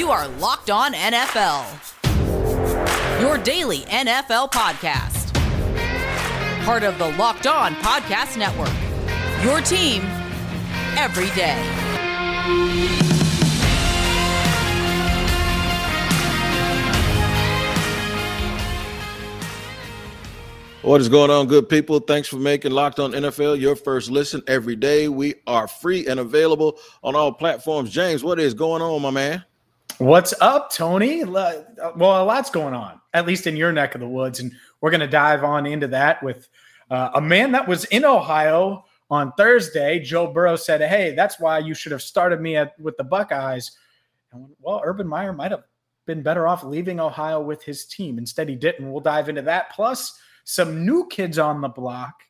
You are Locked On NFL, your daily NFL podcast. Part of the Locked On Podcast Network, your team every day. What is going on, good people? Thanks for making Locked On NFL your first listen every day. We are free and available on all platforms. James, what is going on, my man? What's up, Tony? Well, a lot's going on, at least in your neck of the woods. And we're going to dive on into that with uh, a man that was in Ohio on Thursday. Joe Burrow said, Hey, that's why you should have started me at, with the Buckeyes. And well, Urban Meyer might have been better off leaving Ohio with his team. Instead, he didn't. We'll dive into that. Plus, some new kids on the block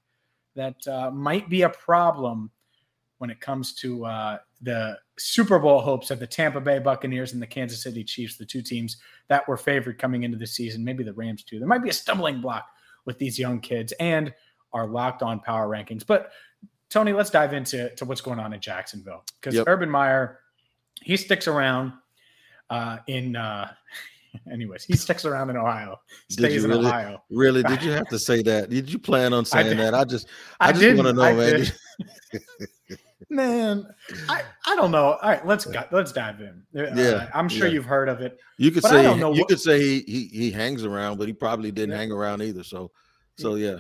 that uh, might be a problem when it comes to uh, the Super Bowl hopes of the Tampa Bay Buccaneers and the Kansas City Chiefs, the two teams that were favored coming into the season, maybe the Rams too. There might be a stumbling block with these young kids and our locked on power rankings. But Tony, let's dive into to what's going on in Jacksonville because yep. Urban Meyer, he sticks around uh, in uh, Anyways, he sticks around in Ohio. Stays really, in Ohio. Really? Did you have to say that? Did you plan on saying I that? I just I, I just want to know, I man. man, I, I don't know. All right, let's go, let's dive in. Uh, yeah, I'm sure yeah. you've heard of it. You could say you what, could say he, he he hangs around, but he probably didn't yeah. hang around either. So so yeah.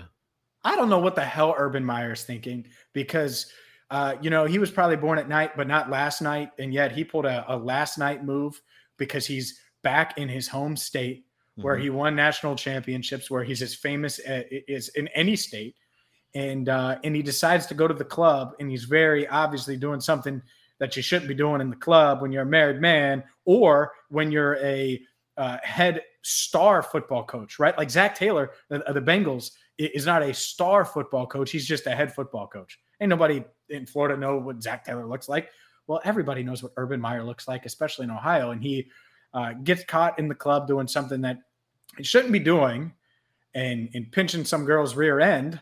I don't know what the hell Urban Meyer's thinking because uh, you know he was probably born at night, but not last night, and yet he pulled a, a last night move because he's back in his home state where mm-hmm. he won national championships, where he's as famous as is in any state, and uh, and he decides to go to the club, and he's very obviously doing something that you shouldn't be doing in the club when you're a married man or when you're a uh, head star football coach, right? Like Zac Taylor, the, the Bengals, is not a star football coach; he's just a head football coach. Ain't nobody in Florida know what Zac Taylor looks like. Well, everybody knows what Urban Meyer looks like, especially in Ohio, and he uh, gets caught in the club doing something that he shouldn't be doing and, and pinching some girl's rear end.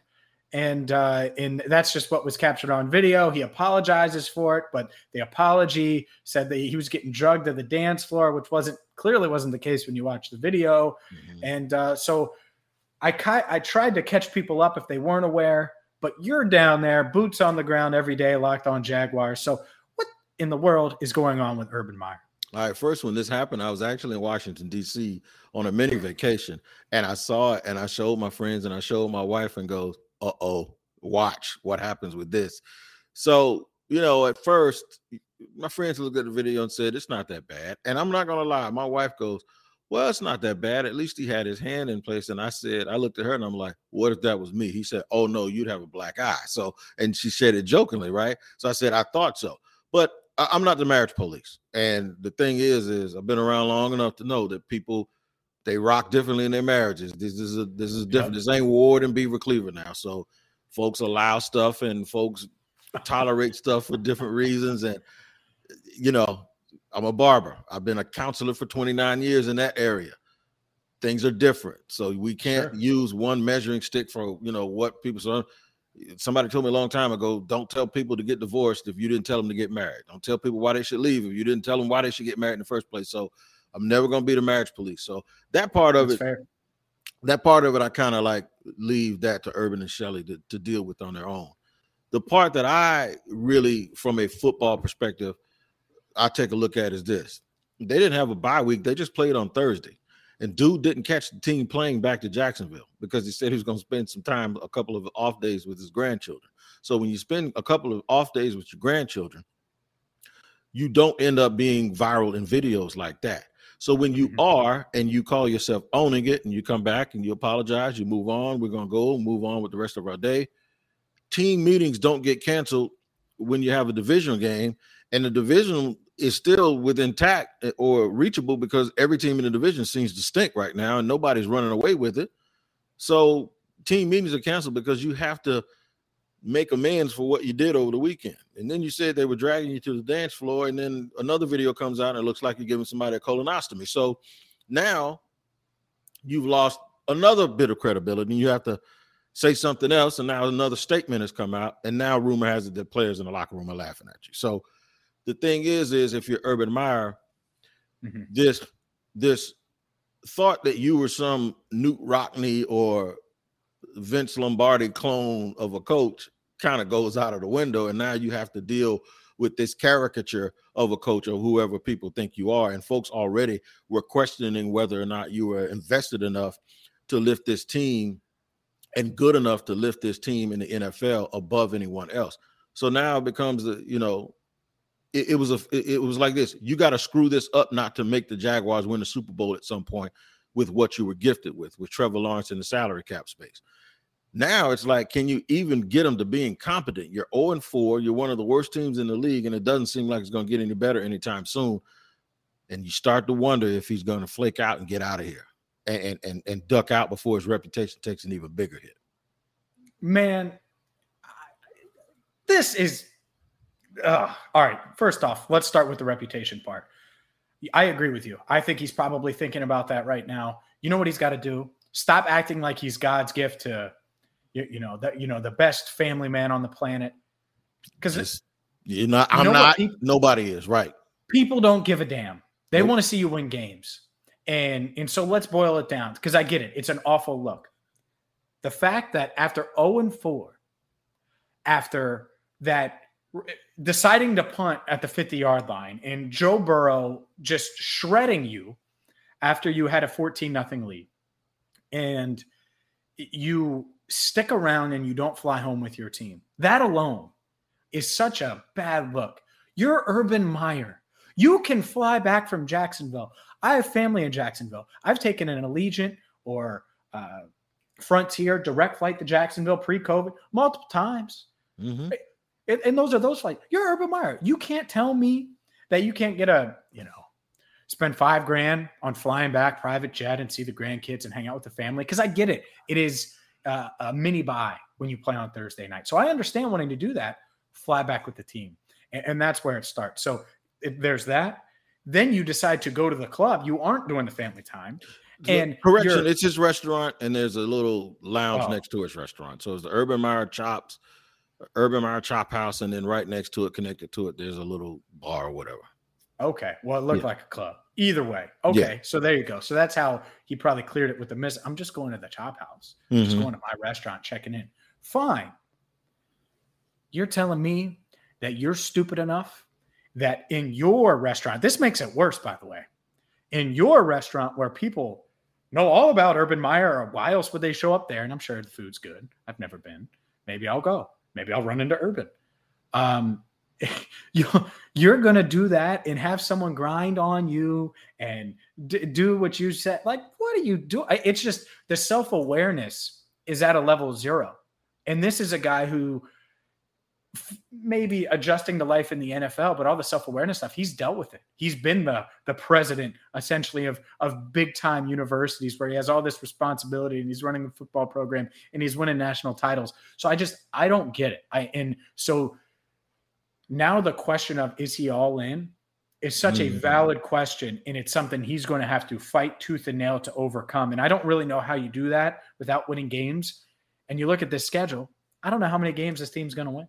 And uh, and that's just what was captured on video. He apologizes for it, but the apology said that he was getting drugged to the dance floor, which wasn't clearly wasn't the case when you watch the video. Mm-hmm. And uh, so I ki- I tried to catch people up if they weren't aware, but you're down there, boots on the ground every day, locked on Jaguars. So what in the world is going on with Urban Meyer? All right, first when this happened, I was actually in Washington D.C. on a mini vacation, and I saw it, and I showed my friends, and I showed my wife, and goes, "Uh oh, watch what happens with this." So you know, at first, my friends looked at the video and said it's not that bad, and I'm not gonna lie, my wife goes, "Well, it's not that bad. At least he had his hand in place." And I said, I looked at her, and I'm like, "What if that was me?" He said, "Oh no, you'd have a black eye." So, and she said it jokingly, right? So I said, "I thought so," but I'm not the marriage police. And the thing is, is I've been around long enough to know that people they rock differently in their marriages. This is a this is different. Yep. This ain't Ward and Beaver Cleaver now. So folks allow stuff and folks tolerate stuff for different reasons. And you know, I'm a barber. I've been a counselor for 29 years in that area. Things are different. So we can't sure. use one measuring stick for you know what people so somebody told me a long time ago don't tell people to get divorced if you didn't tell them to get married don't tell people why they should leave if you didn't tell them why they should get married in the first place so i'm never going to be the marriage police so that part of That's it fair. that part of it i kind of like leave that to urban and Shelley to, to deal with on their own the part that i really from a football perspective i take a look at is this they didn't have a bye week they just played on thursday and dude didn't catch the team playing back to Jacksonville because he said he was going to spend some time, a couple of off days with his grandchildren. So when you spend a couple of off days with your grandchildren, you don't end up being viral in videos like that. So when you mm-hmm. are and you call yourself owning it and you come back and you apologize, you move on, we're going to go move on with the rest of our day. Team meetings don't get canceled when you have a divisional game and the division is still with intact eh, or reachable because every team in the division seems to stink right now and nobody's running away with it. So team meetings are canceled because you have to make amends for what you did over the weekend. And then you said they were dragging you to the dance floor, and then another video comes out and it looks like you're giving somebody a colonostomy. So now you've lost another bit of credibility, and you have to say something else. And now another statement has come out, and now rumor has it that players in the locker room are laughing at you. So the thing is, is if you're Urban Meyer, mm-hmm. this this thought that you were some Knute Rockne or Vince Lombardi clone of a coach kind of goes out of the window, and now you have to deal with this caricature of a coach or whoever people think you are. And folks already were questioning whether or not you were invested enough to lift this team and good enough to lift this team in the NFL above anyone else. So now it becomes a, you know, it, it was a it was like this. You got to screw this up not to make the Jaguars win the Super Bowl at some point with what you were gifted with, with Trevor Lawrence in the salary cap space. Now it's like, can you even get them to being competent? You're 0 and 4. You're one of the worst teams in the league, and it doesn't seem like it's going to get any better anytime soon. And you start to wonder if he's going to flake out and get out of here and, and, and duck out before his reputation takes an even bigger hit. Man, this is uh, all right. First off, let's start with the reputation part. I agree with you. I think he's probably thinking about that right now. You know what he's got to do? Stop acting like he's God's gift to you, you know that you know the best family man on the planet. Because you're not i'm not. people, nobody is right. people don't give a damn. They nope. want to see you win games. And and so let's boil it down because i get it. It's an awful look. The fact that after 0 and 4 after that deciding to punt at the 50 yard line and joe burrow just shredding you after you had a 14 nothing lead and you stick around and you don't fly home with your team. That alone is such a bad look. You're Urban Meyer. You can fly back from Jacksonville. I have family in Jacksonville. I've taken an Allegiant or uh, Frontier direct flight to Jacksonville pre COVID multiple times. Mm-hmm. And, and those are those flights. You're Urban Meyer. You can't tell me that you can't get a, you know, spend five grand on flying back private jet and see the grandkids and hang out with the family. Cause I get it. It is uh, a mini bye when you play on Thursday night. So I understand wanting to do that, fly back with the team. And, and that's where it starts. So if there's that. Then you decide to go to the club. You aren't doing the family time. And correction, it's his restaurant, and there's a little lounge oh. next to his restaurant. So it's the Urban Meyer Chops, Urban Meyer Chop House, and then right next to it, connected to it, there's a little bar or whatever. Okay. Well, it looked yeah. like a club. Either way. Okay. Yeah. So there you go. So that's how he probably cleared it with the miss. I'm just going to the chop house. Mm-hmm. Just going to my restaurant, checking in. Fine. You're telling me that you're stupid enough that in your restaurant, this makes it worse, by the way. In your restaurant where people know all about Urban Meyer, or why else would they show up there? And I'm sure the food's good. I've never been. Maybe I'll go. Maybe I'll run into Urban. Um, you you're to do that and have someone grind on you and d- do what you said. Like what are you doing it's just the self-awareness is at a level zero. And this is a guy who f- maybe adjusting to life in the NFL but all the self-awareness stuff he's dealt with it. He's been the the president essentially of of big time universities where he has all this responsibility and he's running a football program and he's winning national titles. So i just i don't get it. I and so now the question of is he all in is such mm-hmm. a valid question, and it's something he's going to have to fight tooth and nail to overcome. And I don't really know how you do that without winning games. And you look at this schedule, I don't know how many games this team's going to win.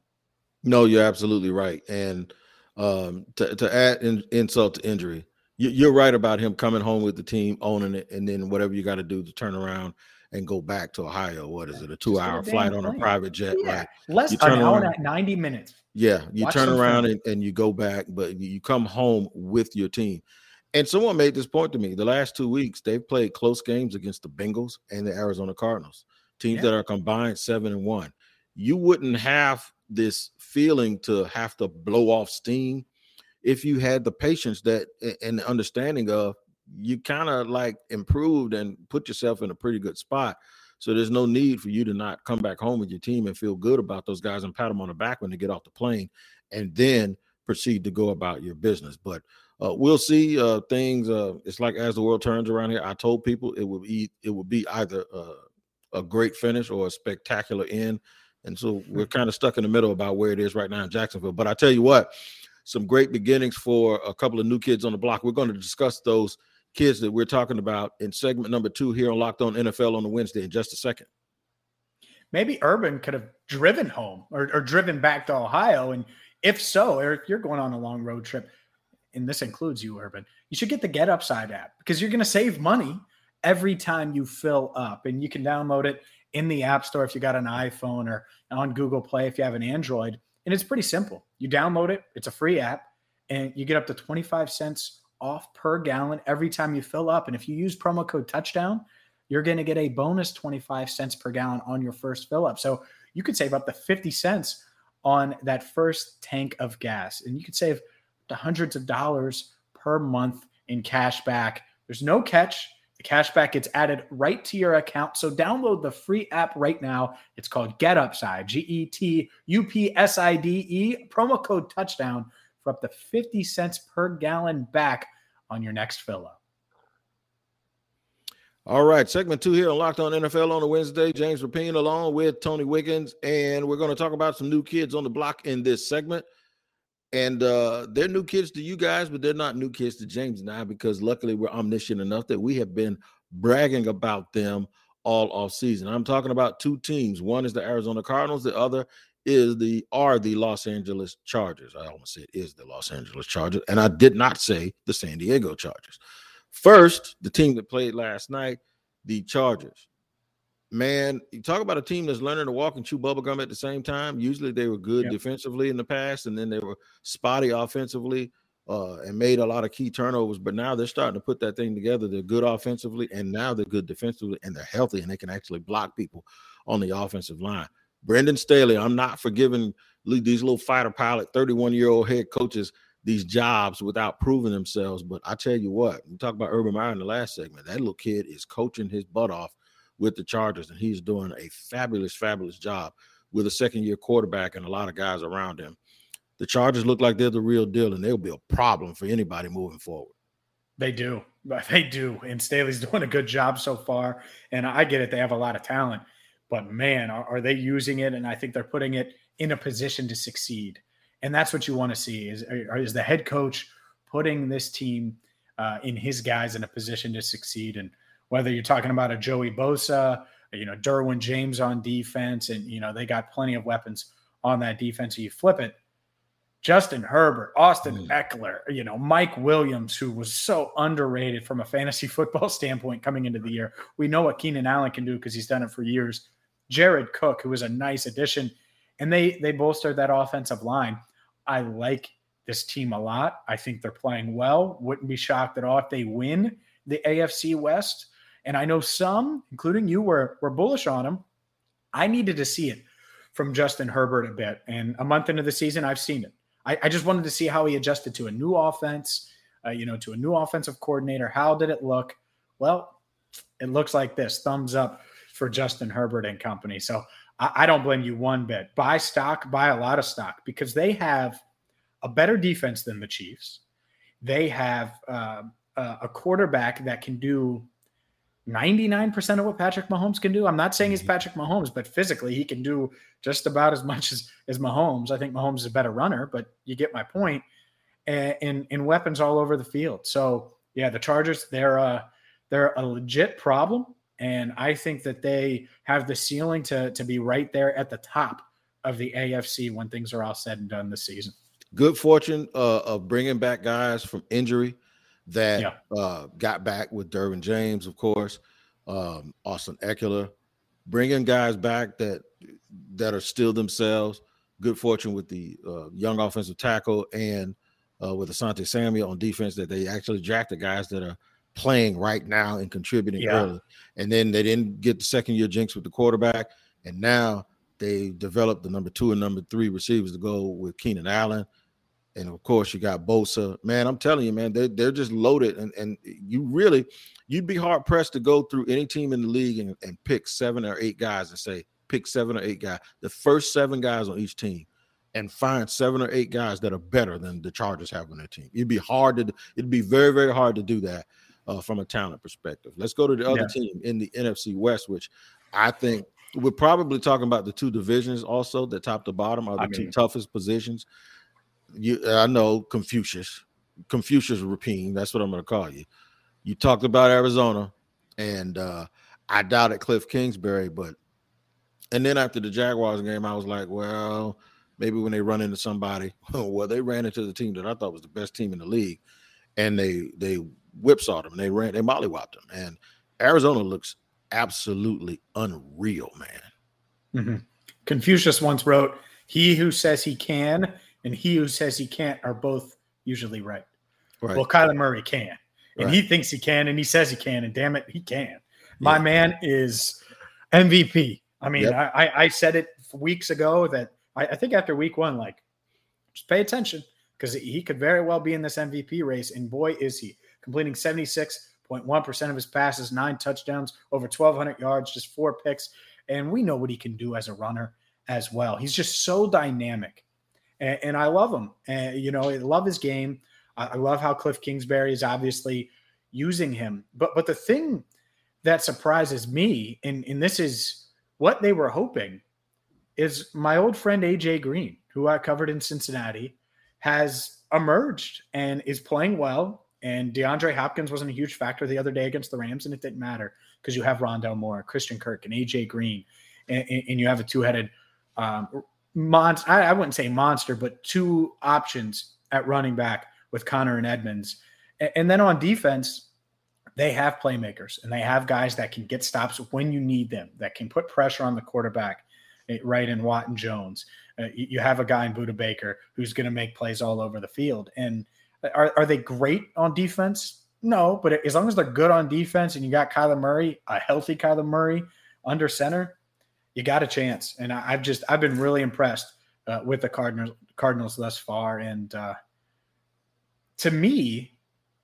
No, you're absolutely right. And um, to, to add in, insult to injury, you, are right about him coming home with the team, owning it, and then whatever you got to do to turn around and go back to Ohio. What is it? A two hour flight on a private jet, yeah. right? Less than an hour and 90 minutes. Yeah, you Watch turn around and, and, you go back, but you come home with your team. And someone made this point to me. The last two weeks, they've played close games against the Bengals and the Arizona Cardinals, teams yeah. that are combined seven and one. You wouldn't have this feeling to have to blow off steam if you had the patience that and the understanding of you kind of like improved and put yourself in a pretty good spot. So there's no need for you to not come back home with your team and feel good about those guys and pat them on the back when they get off the plane and then proceed to go about your business. But uh, we'll see uh, things. Uh, it's like as the world turns around here, I told people it will be it will be either a great finish or a spectacular end. And so we're kind of stuck in the middle about where it is right now in Jacksonville. But I tell you what, some great beginnings for a couple of new kids on the block. We're going to discuss those kids that we're talking about in segment number two here on Locked On NFL on the Wednesday in just a second. Maybe Urban could have driven home or, or driven back to Ohio. And if so, Eric, you're going on a long road trip, and this includes you, Urban, you should get the Get Upside app because you're going to save money every time you fill up. And you can download it in the App Store if you got an iPhone or on Google Play if you have an Android. And it's pretty simple. You download it, it's a free app, and you get up to 25 cents off per gallon every time you fill up. And if you use promo code touchdown, you're going to get a bonus 25 cents per gallon on your first fill up. So you could save up to 50 cents on that first tank of gas. And you could save to hundreds of dollars per month in cash back. There's no catch. The cash back gets added right to your account. So download the free app right now. It's called Get Upside, G E T U P S I D E, promo code touchdown for up to 50 cents per gallon back on your next fill up. All right, segment two here on Locked On NFL on a Wednesday. James Rapien along with Tony Wiggins, and we're going to talk about some new kids on the block in this segment. And uh, they're new kids to you guys, but they're not new kids to James and I because luckily we're omniscient enough that we have been bragging about them all off season. I'm talking about two teams. One is the Arizona Cardinals, the other is the are the Los Angeles Chargers. I almost said is the Los Angeles Chargers, and I did not say the San Diego Chargers. First, the team that played last night, the Chargers man, you talk about a team that's learning to walk and chew bubblegum at the same time. Usually they were good yep. defensively in the past, and then they were spotty offensively uh, and made a lot of key turnovers. But now they're starting to put that thing together. They're good offensively, and now they're good defensively, and they're healthy, and they can actually block people on the offensive line. Brandon Staley, I'm not forgiving these little fighter pilot, 31 year old head coaches these jobs without proving themselves. But I tell you what, we talked about Urban Meyer in the last segment. That little kid is coaching his butt off with the Chargers, and he's doing a fabulous, fabulous job with a second year quarterback and a lot of guys around him. The Chargers look like they're the real deal, and they'll be a problem for anybody moving forward. They do. They do. And Staley's doing a good job so far. And I get it. They have a lot of talent. But man, are, are they using it? And I think they're putting it in a position to succeed. And that's what you want to see is, is the head coach putting this team uh, in his guys in a position to succeed. And whether you're talking about a Joey Bosa, you know, Derwin James on defense, and you know, they got plenty of weapons on that defense. So you flip it. Justin Herbert, Austin mm. Ekeler, you know, Mike Williams, who was so underrated from a fantasy football standpoint coming into the year. We know what Keenan Allen can do because he's done it for years. Jared Cook, who was a nice addition, and they they bolstered that offensive line. I like this team a lot. I think they're playing well. Wouldn't be shocked at all if they win the AFC West. And I know some, including you, were, were bullish on them. I needed to see it from Justin Herbert a bit. And a month into the season, I've seen it. I, I just wanted to see how he adjusted to a new offense, uh, you know, to a new offensive coordinator. How did it look? Well, it looks like this thumbs up for Justin Herbert and company. So I, I don't blame you one bit. Buy stock, buy a lot of stock because they have a better defense than the Chiefs. They have uh, a quarterback that can do 99% of what Patrick Mahomes can do. I'm not saying he's mm-hmm. Patrick Mahomes, but physically he can do just about as much as, as Mahomes. I think Mahomes is a better runner, but you get my point. And, and, and weapons all over the field. So yeah, the Chargers, they're a, they're a legit problem. And I think that they have the ceiling to, to be right there at the top of the AFC when things are all said and done this season. Good fortune uh, of bringing back guys from injury that yeah. uh, got back with Derwin James, of course, um, Austin Ekeler, bringing guys back that that are still themselves. Good fortune with the uh, young offensive tackle and uh, with Asante Samuel on defense that they actually drafted guys that are playing right now and contributing yeah. early. And then they didn't get the second year jinx with the quarterback, and now they developed the number two and number three receivers to go with Keenan Allen and of course you got Bosa. Man, I'm telling you, man, they're, they're just loaded, and and you really you'd be hard pressed to go through any team in the league and, and pick seven or eight guys and say pick seven or eight guys, the first seven guys on each team, and find seven or eight guys that are better than the Chargers have on their team. It'd be hard to it'd be very very hard to do that uh, from a talent perspective. Let's go to the other yeah. team in the NFC West, which I think we're probably talking about the two divisions also. The top to bottom are the I mean, two toughest positions you I know Confucius, Confucius Rapien. That's what I'm going to call you. You talked about Arizona, and uh, I doubted Cliff Kingsbury, but and then after the Jaguars game, I was like, well, maybe when they run into somebody, well, they ran into the team that I thought was the best team in the league, and they they whipsawed them. They ran, they mollywopped them, and Arizona looks absolutely unreal, man. Mm-hmm. Confucius once wrote, "He who says he can and he who says he can't are both usually right." right. Well, Kyler Murray can, and right. he thinks he can, and he says he can, and damn it, he can. My yeah. man is MVP. I mean, yep. I, I said it weeks ago that I, I think after week one, like, just pay attention because he could very well be in this MVP race. And boy, is he completing 76.1% of his passes, nine touchdowns, over 1,200 yards, just four picks. And we know what he can do as a runner as well. He's just so dynamic. And, and I love him. And, you know, I love his game. I, I love how Cliff Kingsbury is obviously using him. But but the thing that surprises me, and, and this is what they were hoping, is my old friend AJ Green, who I covered in Cincinnati, has emerged and is playing well. And DeAndre Hopkins wasn't a huge factor the other day against the Rams, and it didn't matter because you have Rondale Moore, Christian Kirk, and AJ Green, and, and you have a two-headed um, monster. I, I wouldn't say monster, but two options at running back with Conner and Edmonds. And, and then on defense, they have playmakers and they have guys that can get stops when you need them, that can put pressure on the quarterback, eh, right? In Watt and Jones. Uh, you have a guy in Budda Baker who's going to make plays all over the field. And are, are they great on defense? No, but as long as they're good on defense and you got Kyler Murray, a healthy Kyler Murray under center, you got a chance. And I, have just I've been really impressed uh, with the Cardinals Cardinals thus far. And uh, to me,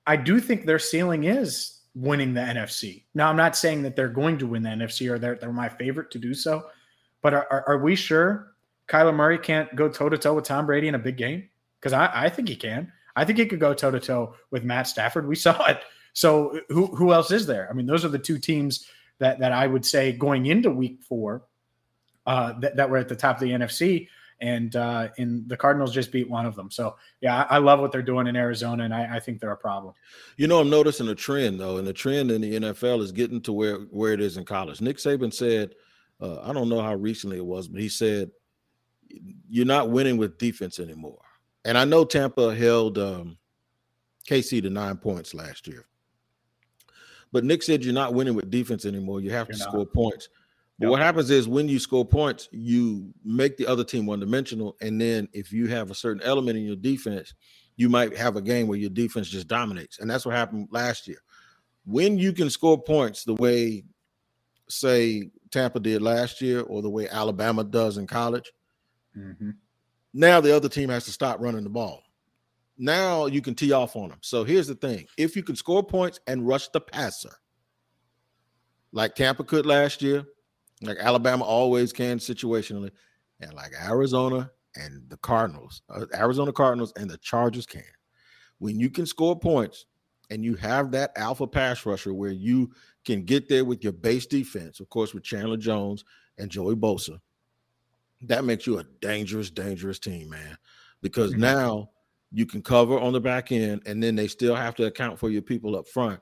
I do think their ceiling is winning the NFC. Now, I'm not saying that they're going to win the NFC or they're, they're my favorite to do so, but are, are, are we sure Kyler Murray can't go toe to toe with Tom Brady in a big game? Because I, I think he can. I think he could go toe to toe with Matt Stafford. We saw it. So who who else is there? I mean, those are the two teams that that I would say going into Week Four uh, that, that were at the top of the NFC, and uh, and the Cardinals just beat one of them. So yeah, I, I love what they're doing in Arizona, and I, I, think they're a problem. You know, I'm noticing a trend though, and the trend in the NFL is getting to where where it is in college. Nick Saban said, uh, I don't know how recently it was, but he said you're not winning with defense anymore. And I know Tampa held um, KC to nine points last year. But Nick said you're not winning with defense anymore. You have you're to not. score points. But yep. what happens is when you score points, you make the other team one dimensional. And then if you have a certain element in your defense, you might have a game where your defense just dominates. And that's what happened last year. When you can score points the way, say, Tampa did last year or the way Alabama does in college, mm-hmm. Now the other team has to stop running the ball. Now you can tee off on them. So here's the thing if you can score points and rush the passer, like Tampa could last year, like Alabama always can situationally, and like Arizona and the Cardinals, uh, Arizona Cardinals and the Chargers can. When you can score points and you have that alpha pass rusher where you can get there with your base defense, of course, with Chandler Jones and Joey Bosa, that makes you a dangerous, dangerous team, man. Because mm-hmm. now you can cover on the back end, and then they still have to account for your people up front.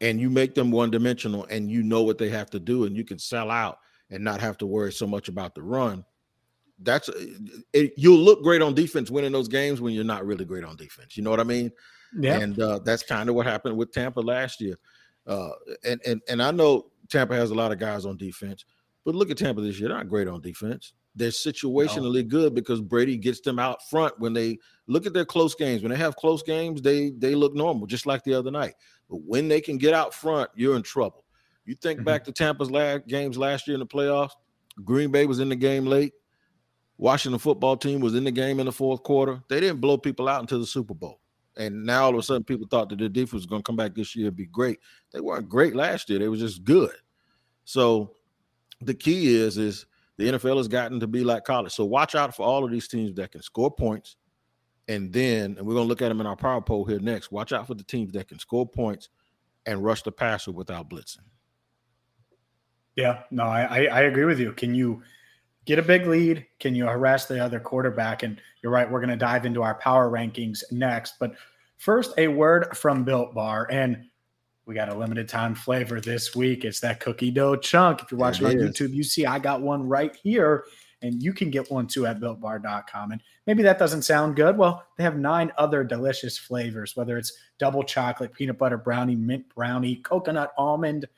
And you make them one dimensional, and you know what they have to do, and you can sell out and not have to worry so much about the run. That's it, you'll look great on defense winning those games when you're not really great on defense. You know what I mean? Yeah. And uh, that's kind of what happened with Tampa last year. Uh, and and and I know Tampa has a lot of guys on defense, but look at Tampa this year; they're not great on defense. They're situationally no. good because Brady gets them out front when they look at their close games. When they have close games, they they look normal, just like the other night. But when they can get out front, you're in trouble. You think mm-hmm. back to Tampa's last games last year in the playoffs. Green Bay was in the game late. Washington football team was in the game in the fourth quarter. They didn't blow people out until the Super Bowl. And now all of a sudden, people thought that their defense was going to come back this year and be great. They weren't great last year. They were just good. So the key is is the NFL has gotten to be like college. So watch out for all of these teams that can score points. And then, and we're going to look at them in our power poll here next. Watch out for the teams that can score points and rush the passer without blitzing. Yeah, no, I, I agree with you. Can you get a big lead? Can you harass the other quarterback? And you're right, we're going to dive into our power rankings next. But first, a word from Built Bar. And we got a limited time flavor this week. It's that cookie dough chunk. If you're watching on YouTube, you see I got one right here. And you can get one too at builtbar.com. And maybe that doesn't sound good. Well, they have nine other delicious flavors, whether it's double chocolate, peanut butter brownie, mint brownie, coconut almond.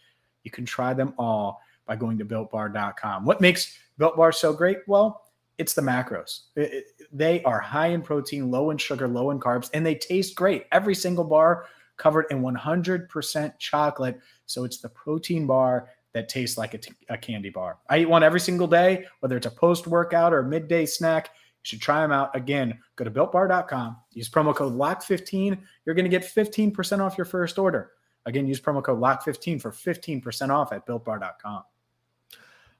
You can try them all by going to builtbar.com. What makes Built Bar so great? Well, it's the macros. It, it, they are high in protein, low in sugar, low in carbs, and they taste great. Every single bar covered in 100% chocolate. So it's the protein bar that tastes like a, t- a candy bar. I eat one every single day, whether it's a post workout or a midday snack. You should try them out. Again, go to builtbar.com, use promo code LOCK15. You're going to get 15% off your first order. Again, use promo code LOCK15 for 15% off at builtbar.com.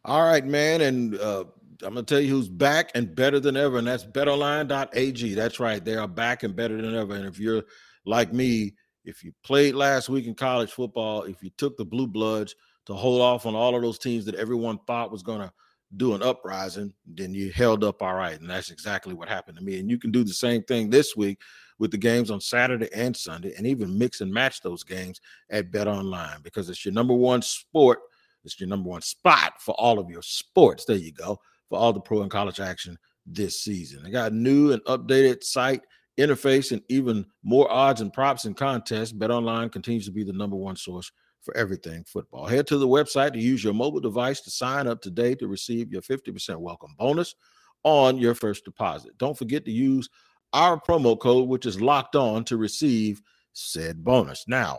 All right, man. And uh, I'm going to tell you who's back and better than ever, and that's betonline.ag. That's right. They are back and better than ever. And if you're like me, if you played last week in college football, if you took the blue bloods to hold off on all of those teams that everyone thought was going to do an uprising, then you held up all right. And that's exactly what happened to me. And you can do the same thing this week with the games on Saturday and Sunday, and even mix and match those games at Bet Online because it's your number one sport. It's your number one spot for all of your sports. There you go for all the pro and college action this season. They got a new and updated site interface and even more odds and props and contests. Bet Online continues to be the number one source for everything football. Head to the website to use your mobile device to sign up today to receive your 50% welcome bonus on your first deposit. Don't forget to use our promo code, which is locked on, to receive said bonus. Now,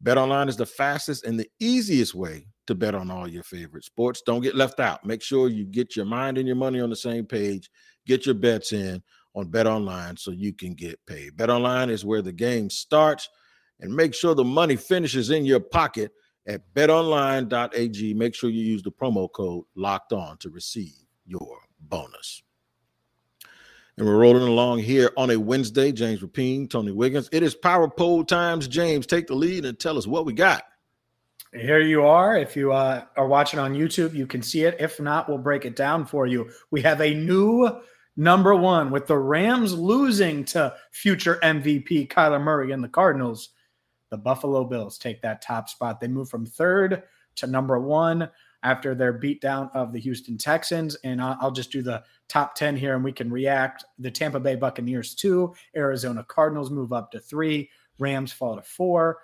Bet Online is the fastest and the easiest way to bet on all your favorite sports. Don't get left out. Make sure you get your mind and your money on the same page. Get your bets in on Bet Online so you can get paid. Bet Online is where the game starts and make sure the money finishes in your pocket at betonline.ag. Make sure you use the promo code locked on to receive your bonus. And we're rolling along here on a Wednesday. James Rapien, Tony Wiggins. It is power poll times. James, take the lead and tell us what we got. Here you are. If you uh, are watching on YouTube, you can see it. If not, we'll break it down for you. We have a new number one with the Rams losing to future MVP Kyler Murray and the Cardinals. The Buffalo Bills take that top spot. They move from third to number one after their beatdown of the Houston Texans. And I'll just do the top 10 here and we can react. The Tampa Bay Buccaneers, two. Arizona Cardinals move up to three. Rams fall to four.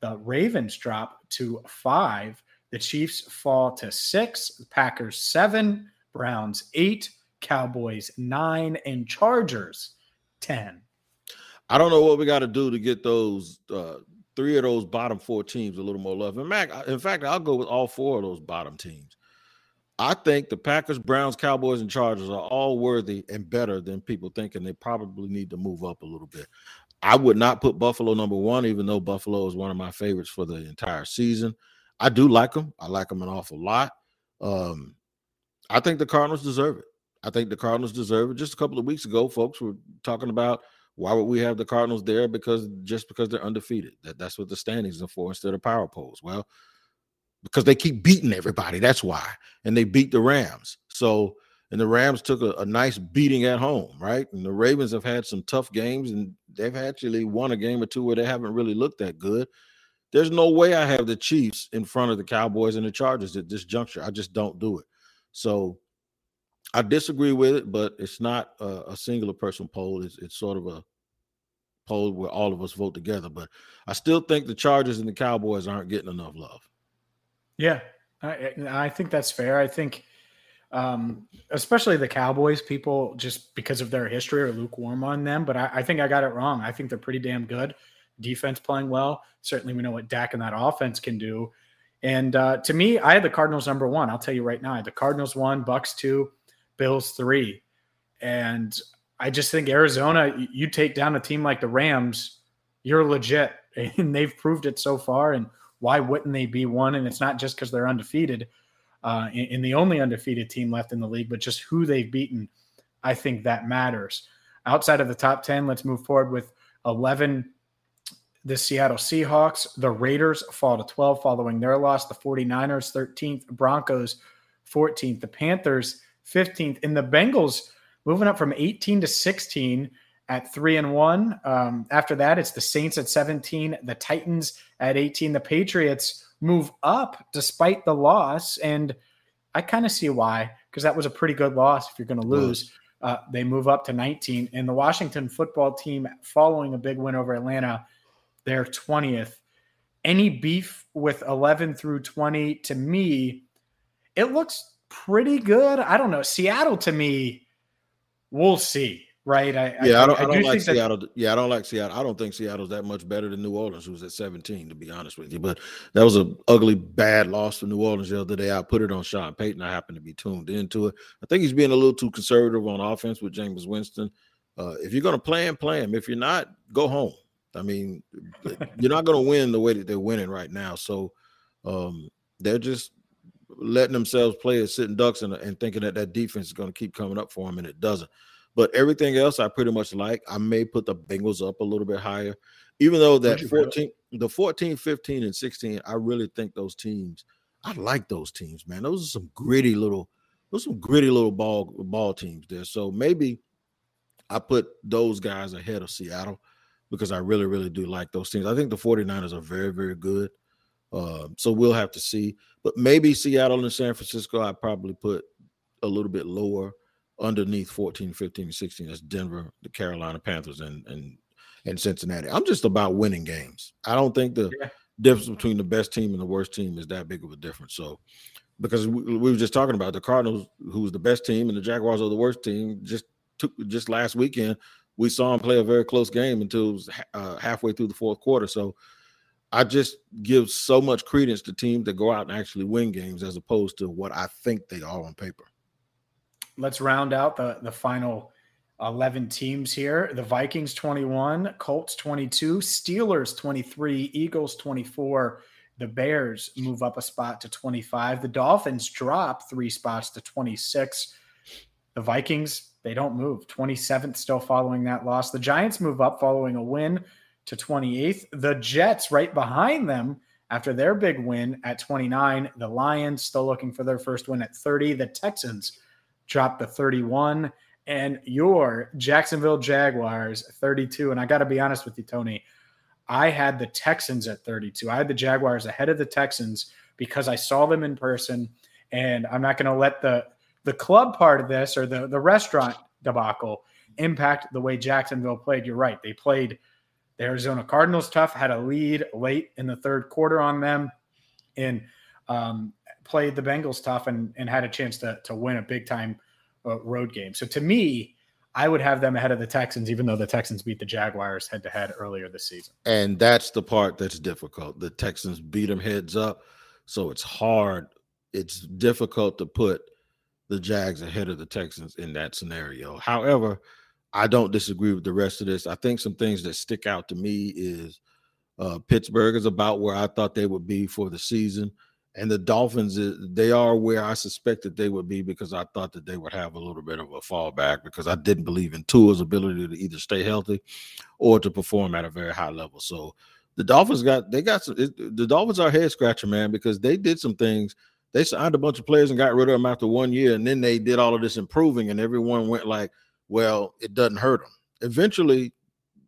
The Ravens drop to five. The Chiefs fall to six. The Packers seven. Browns eight. Cowboys nine. And Chargers 10. I don't know what we got to do to get those uh, three of those bottom four teams a little more love. In fact, in fact, I'll go with all four of those bottom teams. I think the Packers, Browns, Cowboys, and Chargers are all worthy and better than people think, and they probably need to move up a little bit. I would not put Buffalo number one, even though Buffalo is one of my favorites for the entire season. I do like them. I like them an awful lot. Um, I think the Cardinals deserve it. I think the Cardinals deserve it. Just a couple of weeks ago, folks were talking about why would we have the Cardinals there? Because just because they're undefeated. That, that's what the standings are for instead of power polls. Well, because they keep beating everybody. That's why. And they beat the Rams. So and the Rams took a, a, nice beating at home, right? And the Ravens have had some tough games, and they've actually won a game or two where they haven't really looked that good. There's no way I have the Chiefs in front of the Cowboys and the Chargers at this juncture. I just don't do it. So I disagree with it, but it's not a, a singular person poll. It's, it's sort of a poll where all of us vote together. But I still think the Chargers and the Cowboys aren't getting enough love. Yeah, I, I think that's fair. I think um, especially the Cowboys. People just because of their history are lukewarm on them, but I, I, think I got it wrong. I think they're pretty damn good. Defense playing well. Certainly, we know what Dak and that offense can do. And uh, to me, I had the Cardinals number one. I'll tell you right now, the Cardinals one, Bucks two, Bills three, and I just think Arizona. You take down a team like the Rams, you're legit, and they've proved it so far. And why wouldn't they be one? And it's not just because they're undefeated uh, in, the only undefeated team left in the league, but just who they've beaten, I think that matters. Outside of the top 10, let's move forward with 11. The Seattle Seahawks, the Raiders fall to 12 following their loss. The 49ers, 13th, Broncos, 14th, the Panthers, 15th, and the Bengals moving up from 18 to 16 at three and one. Um, after that, it's the Saints at 17, the Titans at 18, the Patriots move up despite the loss. And I kind of see why. because that was a pretty good loss if you're going to lose. Uh, they move up to 19. And the Washington football team, following a big win over Atlanta, they're 20th. Any beef with 11 through 20 to me, it looks pretty good. I don't know. Seattle to me, we'll see right? I, yeah, I, I don't, I, don't like Seattle. That, yeah, I don't like Seattle. I don't think Seattle's that much better than New Orleans, who was at 17, to be honest with you. But that was an ugly, bad loss for New Orleans the other day. I put it on Sean Payton. I happen to be tuned into it. I think he's being a little too conservative on offense with Jameis Winston. Uh, if you're going to play him, play him. If you're not, go home. I mean, you're not going to win the way that they're winning right now. So um, they're just letting themselves play as sitting ducks and, and thinking that that defense is going to keep coming up for them, and it doesn't. But everything else I pretty much like. I may put the Bengals up a little bit higher, even though that 14, the 14, 15, and 16, I really think those teams, I like those teams, man. Those are some gritty little, those some gritty little ball ball teams there. So maybe I put those guys ahead of Seattle because I really, really do like those teams. I think the 49ers are very, very good. Uh, so we'll have to see. But maybe Seattle and San Francisco, I probably put a little bit lower underneath 14, 15, 16. That's Denver, the Carolina Panthers, and and and Cincinnati. I'm just about winning games. I don't think the yeah. difference between the best team and the worst team is that big of a difference. So, because we, we were just talking about the Cardinals, who's the best team, and the Jaguars are the worst team. Just took just last weekend, we saw them play a very close game until it was uh, halfway through the fourth quarter. So. I just give so much credence to teams that go out and actually win games as opposed to what I think they are on paper let's round out the the final 11 teams here. The Vikings 21, Colts 22, Steelers 23, Eagles 24. The Bears move up a spot to 25. The Dolphins drop three spots to 26. The Vikings, they don't move. 27th still following that loss. The Giants move up following a win to 28th. The Jets right behind them after their big win at 29. The Lions still looking for their first win at 30. The Texans dropped to 31, and your Jacksonville Jaguars 32. And I got to be honest with you, Tony, I had the Texans at 32. I had the Jaguars ahead of the Texans because I saw them in person, and I'm not going to let the the club part of this or the the restaurant debacle impact the way Jacksonville played. You're right; they played the Arizona Cardinals tough, had a lead late in the third quarter on them, and um, played the Bengals tough and, and had a chance to, to win a big time uh, road game. So to me, I would have them ahead of the Texans, even though the Texans beat the Jaguars head to head earlier this season. And that's the part that's difficult. The Texans beat them heads up. So it's hard. It's difficult to put the Jags ahead of the Texans in that scenario. However, I don't disagree with the rest of this. I think some things that stick out to me is uh, Pittsburgh is about where I thought they would be for the season and the Dolphins, they are where I suspected they would be because I thought that they would have a little bit of a fallback because I didn't believe in Tua's ability to either stay healthy or to perform at a very high level. So the Dolphins got they got some. the Dolphins are head scratcher, man, because they did some things. They signed a bunch of players and got rid of them after one year, and then they did all of this improving, and everyone went like, "Well, it doesn't hurt them." Eventually,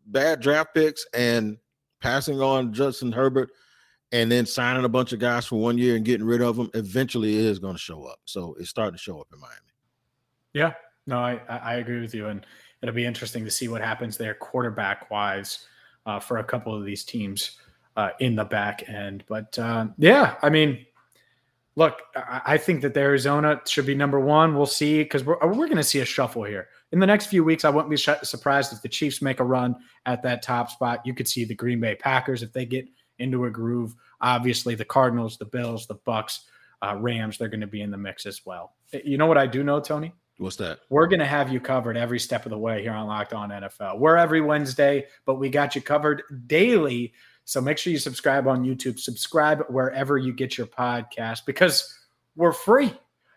bad draft picks and passing on Justin Herbert and then signing a bunch of guys for one year and getting rid of them eventually is going to show up. So it's starting to show up in Miami. Yeah, no, I, I agree with you. And it'll be interesting to see what happens there quarterback wise uh, for a couple of these teams uh, in the back end. But uh, yeah, I mean, look, I think that Arizona should be number one. We'll see because we're, we're going to see a shuffle here. In the next few weeks, I wouldn't be sh- surprised if the Chiefs make a run at that top spot. You could see the Green Bay Packers if they get – into a groove. Obviously, the Cardinals, the Bills, the Bucks, uh, Rams, they're going to be in the mix as well. You know what I do know, Tony? What's that? We're going to have you covered every step of the way here on Locked On NFL. We're every Wednesday, but we got you covered daily. So make sure you subscribe on YouTube, subscribe wherever you get your podcast because we're free.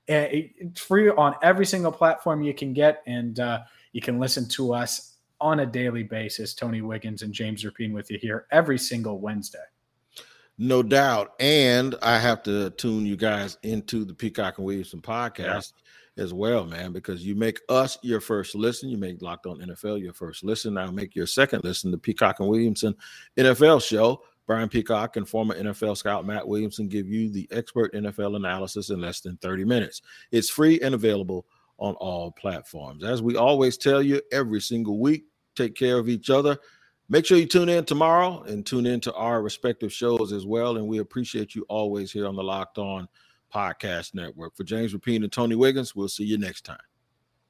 It's free on every single platform you can get, and uh, you can listen to us on a daily basis. Tony Wiggins and James Rapien with you here every single Wednesday. No doubt. And I have to tune you guys into the Peacock and Williamson podcast yeah. as well, man, because you make us your first listen. You make Locked On NFL your first listen. I'll make your second listen, the Peacock and Williamson NFL show. Brian Peacock and former NFL scout Matt Williamson give you the expert NFL analysis in less than 30 minutes. It's free and available on all platforms. As we always tell you every single week, take care of each other. Make sure you tune in tomorrow and tune in to our respective shows as well. And we appreciate you always here on the Locked On Podcast Network. For James Rapien and Tony Wiggins, we'll see you next time.